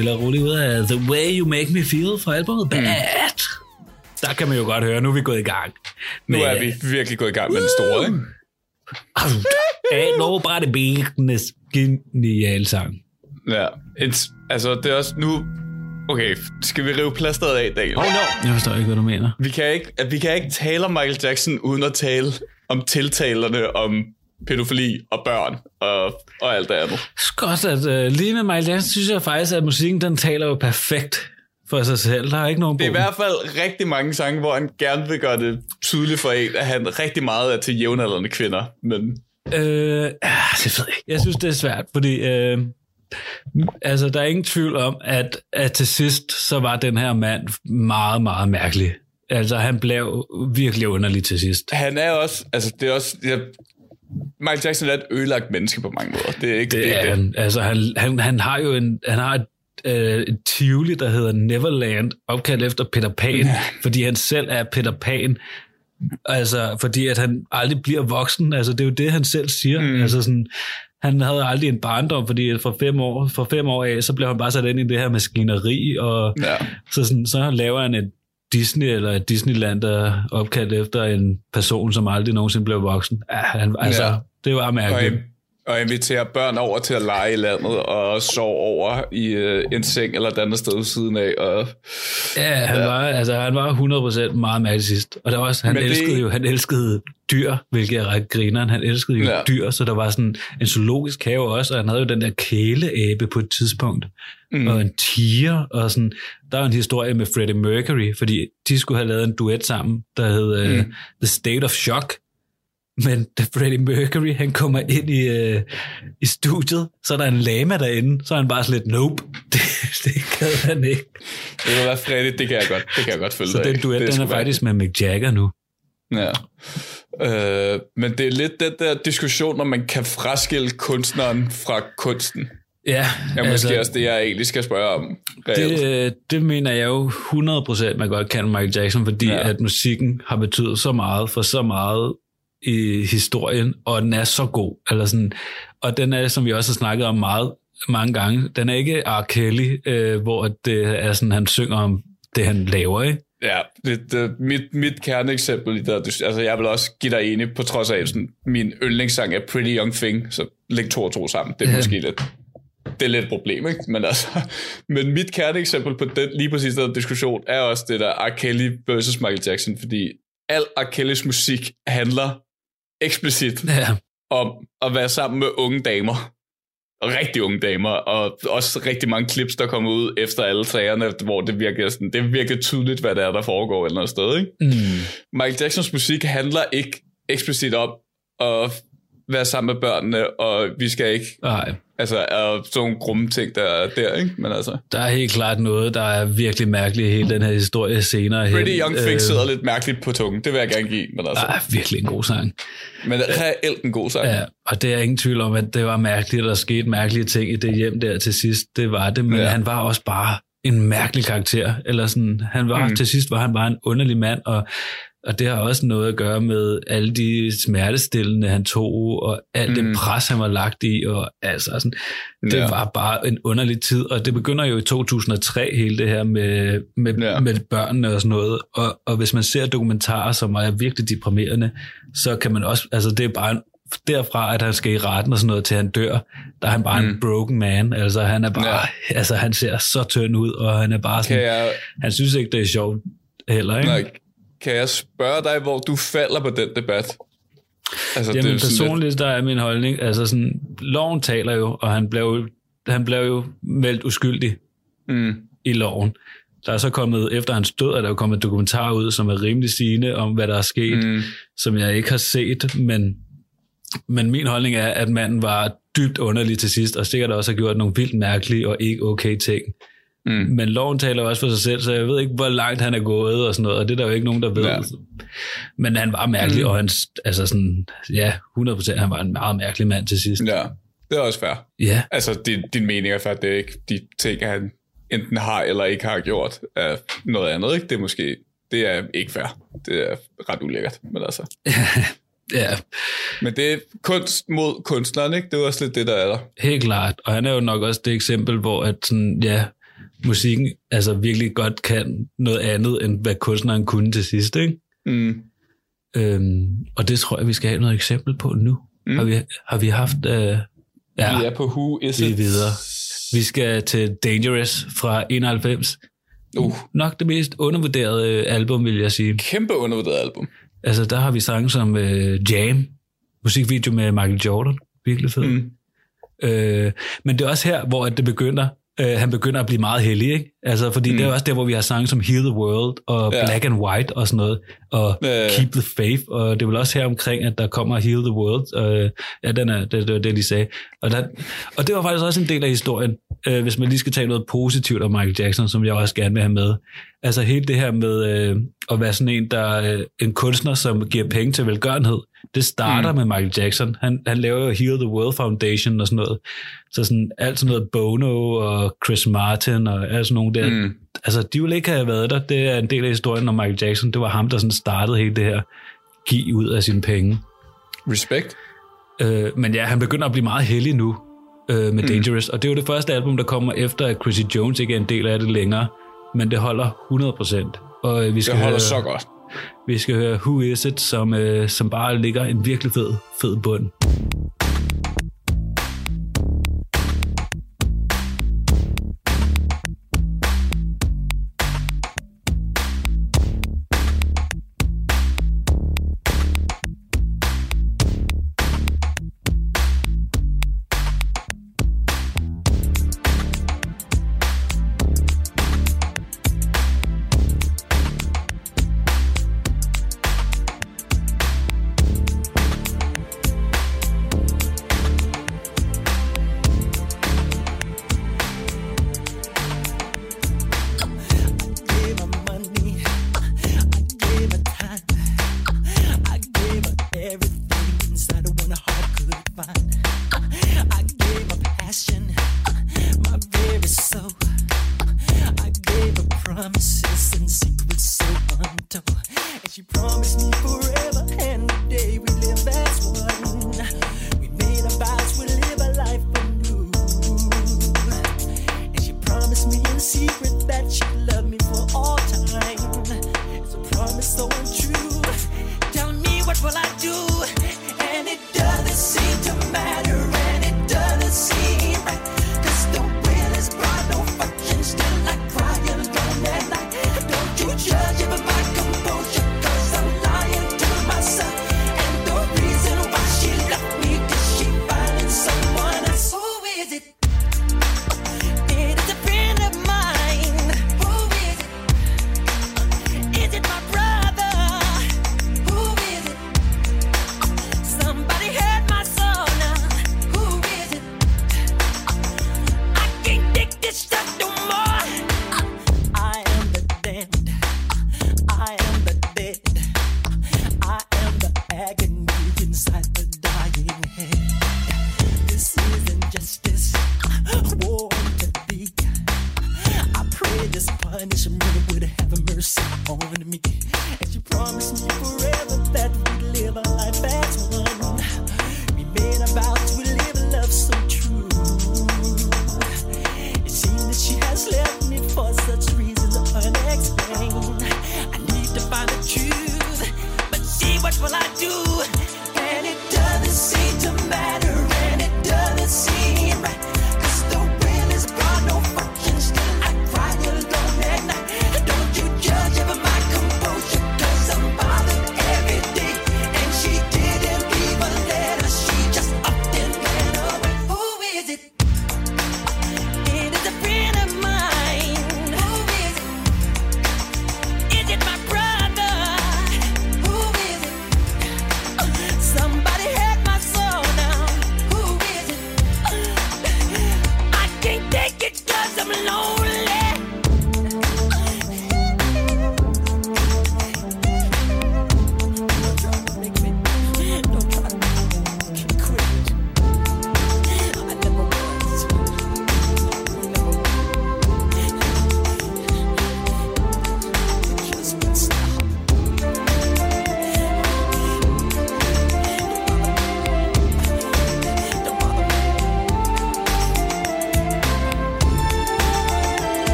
Stille og roligt ud af The Way You Make Me Feel fra albumet Bad. Der kan man jo godt høre, nu er vi gået i gang. Nu med- er vi virkelig gået i gang med den store, ikke? Ain't nobody business. Genial sang. Ja. Et, altså, det er også nu... Okay, skal vi rive plasteret af, Daniel? Oh no! Jeg forstår ikke, hvad du mener. Vi kan ikke, vi kan ikke tale om Michael Jackson uden at tale om tiltalerne om pædofili og børn og, og alt det andet. Godt, at uh, lige med Michael Jackson, synes jeg faktisk, at musikken den taler jo perfekt for sig selv. Der er ikke nogen Det er i problem. hvert fald rigtig mange sange, hvor han gerne vil gøre det tydeligt for en, at han rigtig meget er til jævnaldrende kvinder. Men Øh, det ved jeg. Jeg synes, det er svært, fordi øh, altså, der er ingen tvivl om, at, at til sidst, så var den her mand meget, meget mærkelig. Altså, han blev virkelig underlig til sidst. han er også, altså det er også, ja, Michael Jackson er et ødelagt menneske på mange måder. Det er ikke Det er han. Altså, han, han, han har jo en, han har et, øh, et Tivoli, der hedder Neverland, opkaldt efter Peter Pan, ja. fordi han selv er Peter Pan. Altså, fordi at han aldrig bliver voksen. Altså, det er jo det, han selv siger. Mm. Altså, sådan, han havde aldrig en barndom, fordi for fem år, for fem år af, så blev han bare sat ind i det her maskineri, og Ja. så, sådan, så laver han et Disney eller et Disneyland, der er opkaldt efter en person, som aldrig nogensinde blev voksen. Ja, han, altså, Ja. det var Og, mærkeligt. Og invitere børn over til at lege i landet og sove over i øh, en seng eller et andet sted ved siden af. Og, Ja, han, ja. Var, altså, han var 100% meget sidst. Og der var også, han Men det- elskede jo han elskede dyr, hvilket er ret grineren. Han elskede jo Ja. dyr, så der var sådan en zoologisk have også, og han havde jo den der kæleabe på et tidspunkt. Mm. Og en tiger, og sådan. Der var en historie med Freddie Mercury, fordi de skulle have lavet en duet sammen, der hed mm. uh, The State of Shock. Men da Freddie Mercury, han kommer ind i, uh, i studiet, så er der en lama derinde, så er han bare sådan lidt, nope, det, det gad han ikke. det vil være Freddy, det kan jeg godt, det kan jeg godt følge Så dig den duet, Det den er være- faktisk med Mick Jagger nu. Ja. Øh, men det er lidt den der diskussion, om man kan fraskille kunstneren fra kunsten. Ja, Ja, måske altså, også det, jeg egentlig skal spørge om. reelt. det, øh, det mener jeg jo 100% man godt kan Michael Jackson, fordi ja. at musikken har betydet så meget for så meget i historien, og den er så god. Eller sådan, og den er, som vi også har snakket om meget mange gange, den er ikke R. Kelly, øh, hvor det er sådan, han synger om det, han laver, ikke? Ja, det, det, mit, mit kerneeksempel i det, altså jeg vil også give dig enig, på trods af, at sådan, min yndlingssang er Pretty Young Thing, så læg to og to sammen. Det er Ja. måske lidt, det er lidt et problem, ikke? Men, altså, men mit kerneeksempel på den, lige præcis den diskussion er også det der R. Kelly versus Michael Jackson, fordi al R. Kellys musik handler eksplicit Ja. om at være sammen med unge damer. Rigtig unge damer, og også rigtig mange clips, der kommer ud efter alle sagerne, hvor det virker, sådan, det er virkelig tydeligt, hvad der er, der foregår et eller andet sted. Ikke? Mm. Michael Jacksons musik handler ikke eksplicit om at være sammen med børnene, og vi skal ikke, Nej, altså, er sådan nogle grumme ting, der er der, ikke? Men altså, der er helt klart noget, der er virkelig mærkeligt i hele den her historie senere hen. Pretty Young Thing Øh, sidder lidt mærkeligt på tungen, det vil jeg gerne give, men altså, er virkelig en god sang. men reelt en god sang. Ja, og det er ingen tvivl om, at det var mærkeligt, at der skete mærkelige ting i det hjem der til sidst. Det var det, men Ja. han var også bare en mærkelig karakter. Eller sådan, han var, mm. til sidst var han bare en underlig mand, og, og det har også noget at gøre med alle de smertestillende, han tog, og alt mm. Det pres, han var lagt i, og altså sådan, det Ja. var bare en underlig tid, og det begynder jo i 2003, hele det her med, med, Ja. med børnene og sådan noget, og, og hvis man ser dokumentarer, som er virkelig deprimerende, så kan man også, altså det er bare en, derfra, at han skal i retten og sådan noget, til han dør, der er han bare mm. En broken man, altså han er bare, Ja. altså han ser så tynd ud, og han er bare Kan sådan, jeg, han synes ikke, det er sjovt heller, ikke? nej, kan jeg spørge dig, hvor du falder på den debat? Altså, Jamen sådan lidt- personligt, der er min holdning, altså sådan, loven taler jo, og han blev, jo- han blev jo meldt uskyldig Mm. i loven. Der er så kommet, efter hans død, er der jo kommet dokumentar ud, som er rimelig sigende om, hvad der er sket, Mm. som jeg ikke har set, men, men min holdning er, at manden var dybt underlig til sidst, og sikkert også har gjort nogle vildt mærkelige og ikke okay ting. Mm. Men loven taler også for sig selv, så jeg ved ikke, hvor langt han er gået og sådan noget, og det er der jo ikke nogen, der ved. Ja. Men han var mærkelig, Mm. og han, altså sådan, ja, 100%, han var en meget mærkelig mand til sidst. Ja, det er også fair. Ja, Altså, din, din mening er fair, det er ikke de ting, han enten har eller ikke har gjort, er noget andet, ikke? Det er måske, det er ikke fair. Det er ret ulækkert, men altså. ja, Men det er kunst mod kunstneren, ikke? Det er også lidt det, der er der. helt klart. Og han er jo nok også det eksempel, hvor at sådan, ja, musikken altså virkelig godt kan noget andet, end hvad kunstneren kunne til sidst. Ikke? Mm. Øhm, og det tror jeg, vi skal have noget eksempel på nu. Mm. Har, vi, har vi haft... Øh, ja, Vi er på Who Is vi It? er videre. Vi skal til Dangerous fra 91. Uh, Nok det mest undervurderede øh, album, vil jeg sige. kæmpe undervurderet album. Altså, der har vi sange som øh, Jam, musikvideo med Michael Jordan. Virkelig fed. Mm. Øh, men det er også her, hvor det begynder, øh, han begynder at blive meget heldig, ikke? Altså, fordi mm. det er også der, hvor vi har sange som Heal the World, og Ja. Black and White og sådan noget, og Ja. Keep the Faith, og det er vel også her omkring, at der kommer Heal the World. Øh, ja, den er, det, det var det, de sagde. Og, der, og det var faktisk også en del af historien, øh, hvis man lige skal tage noget positivt om Michael Jackson, som jeg også gerne vil have med. Altså hele det her med øh, at være sådan en, der øh, en kunstner, som giver penge til velgørenhed, det starter mm. med Michael Jackson. Han, han laver jo Heal the World Foundation og sådan noget. Så sådan alt sådan noget Bono og Chris Martin og alt sådan nogle der. Mm. Altså, de ville ikke have været der. Det er en del af historien om Michael Jackson. Det var ham, der sådan startede hele det her give ud af sine penge. Respekt. Øh, men ja, han begynder at blive meget heldig nu øh, med Dangerous. Og det er jo det første album, der kommer efter, at Chrissy Jones ikke er en del af det længere. Men det holder 100%. Og øh, vi skal Det holder høre, så godt. vi skal høre Who Is It, som, øh, som bare ligger en virkelig fed, fed bund.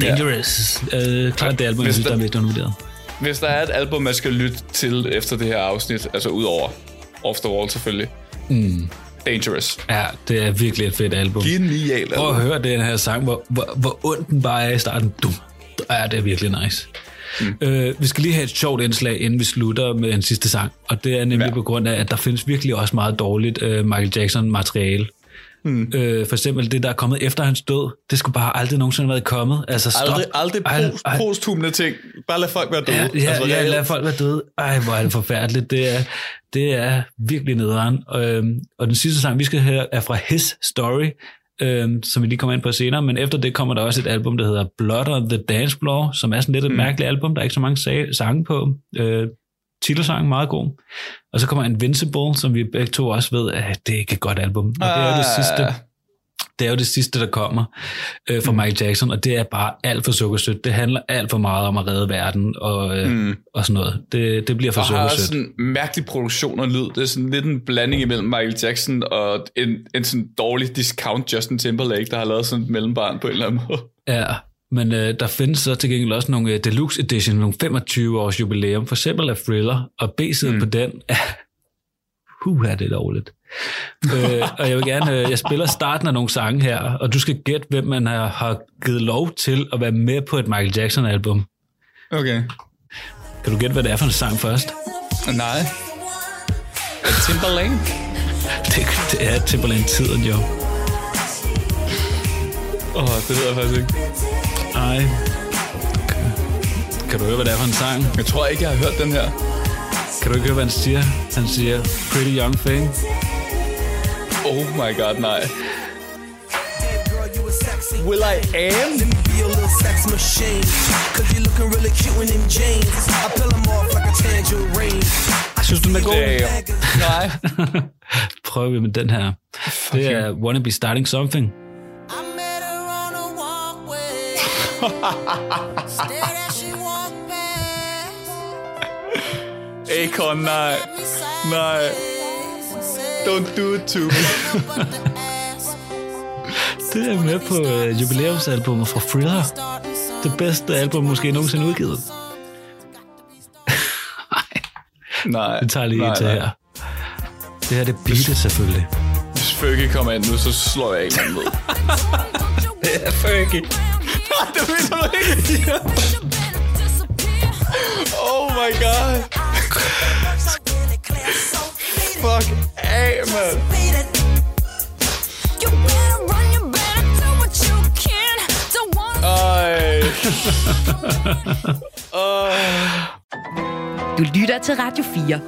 Dangerous. Ja. Øh, klart det album, jeg Hvis synes, der der- er mest undervurderet. Hvis der er et album, man skal lytte til efter det her afsnit, altså ud over Off the Wall selvfølgelig. Mm. Dangerous. Ja, det er virkelig et fedt album. Genial Prøv at album. høre den her sang, hvor, hvor, hvor ondt den bare er i starten. Dum. Ja, det er virkelig nice. Mm. Øh, vi skal lige have et sjovt indslag, inden vi slutter med den sidste sang. Og det er nemlig. Ja. på grund af, at der findes virkelig også meget dårligt øh, Michael Jackson-materiale. Mm. Øh, for eksempel det, der er kommet efter hans død, det skulle bare aldrig nogensinde have været kommet. Altså, stop. Aldrig, aldrig post, ej. posthumne ting. Bare lad folk være døde. Ja, ja, altså, ja lad folk være døde. Ej, hvor er det forfærdeligt. Det er, det er virkelig nederen. Øhm, og den sidste sang, vi skal høre, er fra His Story, øhm, som vi lige kommer ind på senere. Men efter det kommer der også et album, der hedder Blood on the Dance Floor, som er sådan lidt et mm. mærkeligt album. Der er ikke så mange sa- sange på. Øh, titelsangen meget god. Og så kommer Invincible, som vi begge to også ved, at det er ikke et godt album. Og det er jo det Ah. sidste det er jo det sidste, der kommer øh, fra mm. Michael Jackson, og det er bare alt for sukkersødt. Det handler alt for meget om at redde verden og, øh, mm. og sådan noget. Det, det bliver for Og har også sukkersødt. sådan en mærkelig produktion og lyd. Det er sådan lidt en blanding imellem Michael Jackson og en, en sådan dårlig discount Justin Timberlake, der har lavet sådan et mellembarn på en eller anden måde. Ja, men øh, der findes så til gengæld også nogle øh, deluxe edition, nogle 25 års jubilæum, for eksempel af Thriller, og B-siden mm. på den er, huh, er det dårligt. øh, og jeg vil gerne, øh, jeg spiller starten af nogle sange her, og du skal gætte, hvem man har, har givet lov til at være med på et Michael Jackson album. Okay. Kan du gætte, hvad det er for en sang først? Nej. Timberlake? Det, det er Timberland-tiden, jo. Åh, oh, det ved jeg faktisk ikke. Ej. Kan du høre, hvad det er for en sang? Jeg tror ikke, jeg har hørt den her. Kan du ikke høre, hvad han siger? Han siger, Pretty Young Thing. Oh my god, nej. A. Will I am? Be your little sex machine. Cause you looking really cute in them jeans. I peel them off like a tangerine. Synes du, den er god? Nej. Prøver vi med den her. Det er Wanna Be Starting Something. Akon, nej. Nej. Don't do it to me. "But the ass Det er med på uh, jubilæumsalbummet fra Thriller. Det bedste album måske nogensinde udgivet. Nej. Vi tager lige nej, til nej. her. Det her det beatet selvfølgelig. Hvis Fergie kommer ind nu, så slår jeg ikke ned. Det er Fergie. Det mener du ikke. Oh my god. Fuck af, mand. You better run, better what you can. Du lytter til Radio 4.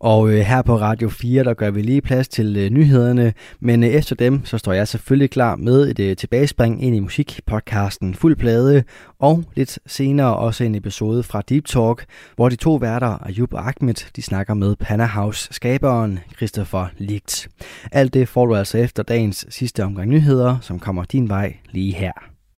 Og øh, her på Radio 4, der gør vi lige plads til øh, nyhederne, men øh, efter dem, så står jeg selvfølgelig klar med et øh, tilbagespring ind i musikpodcasten Fuld Plade, og lidt senere også en episode fra Deep Talk, hvor de to værter, Ayub og Ahmed, de snakker med Panahouse skaberen Christopher Ligt. Alt det får du altså efter dagens sidste omgang nyheder, som kommer din vej lige her.